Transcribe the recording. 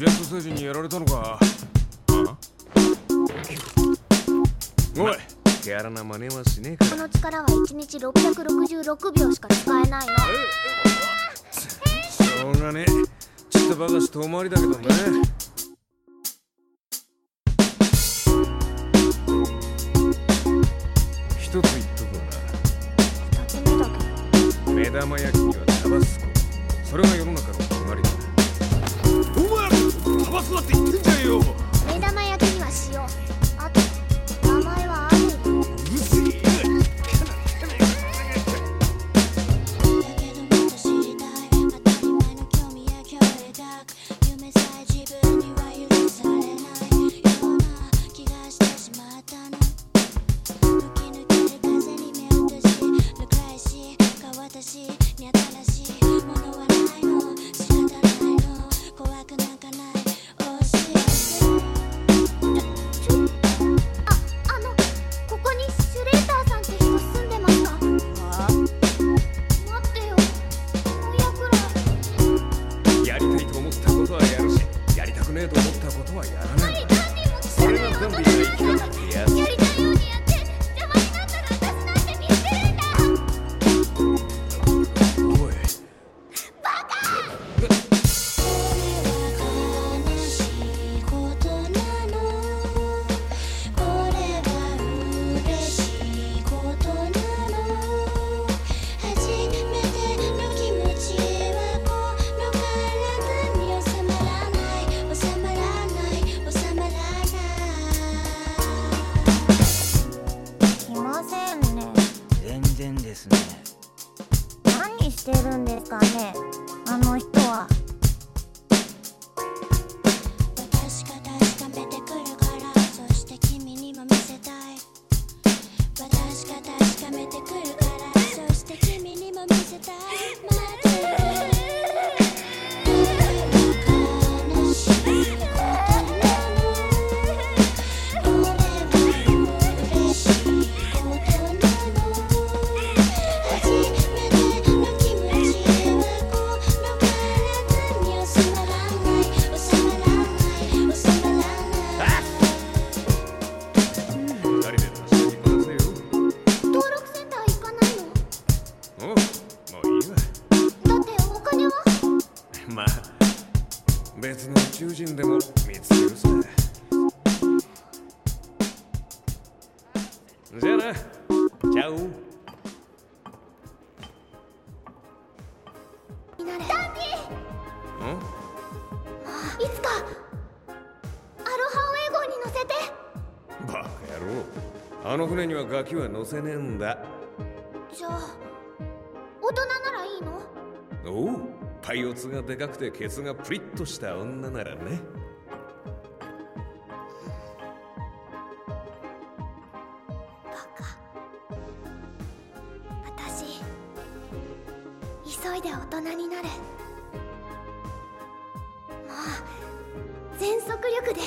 ジェット星人にやられたのか？おい！手荒な真似はしねえか。この力は1日666秒しか使えないの。しょうがねえ。ちったばかし遠回りだけどね。一つ言っとくわな。目目玉焼きにはタバスコ。それが世の中の決まりだ。壊すなって言ってんよ。目玉何してるんですかねあの人は。人でも見つけるぜじゃあなダンディんいつかアロハに乗せてバカ野郎あの船にはガキは乗せねえんだじゃあ大人ならいいの？おう。パイオツがでかくてケツがプリッとした女ならね。私急いで大人になる。もう全速力で。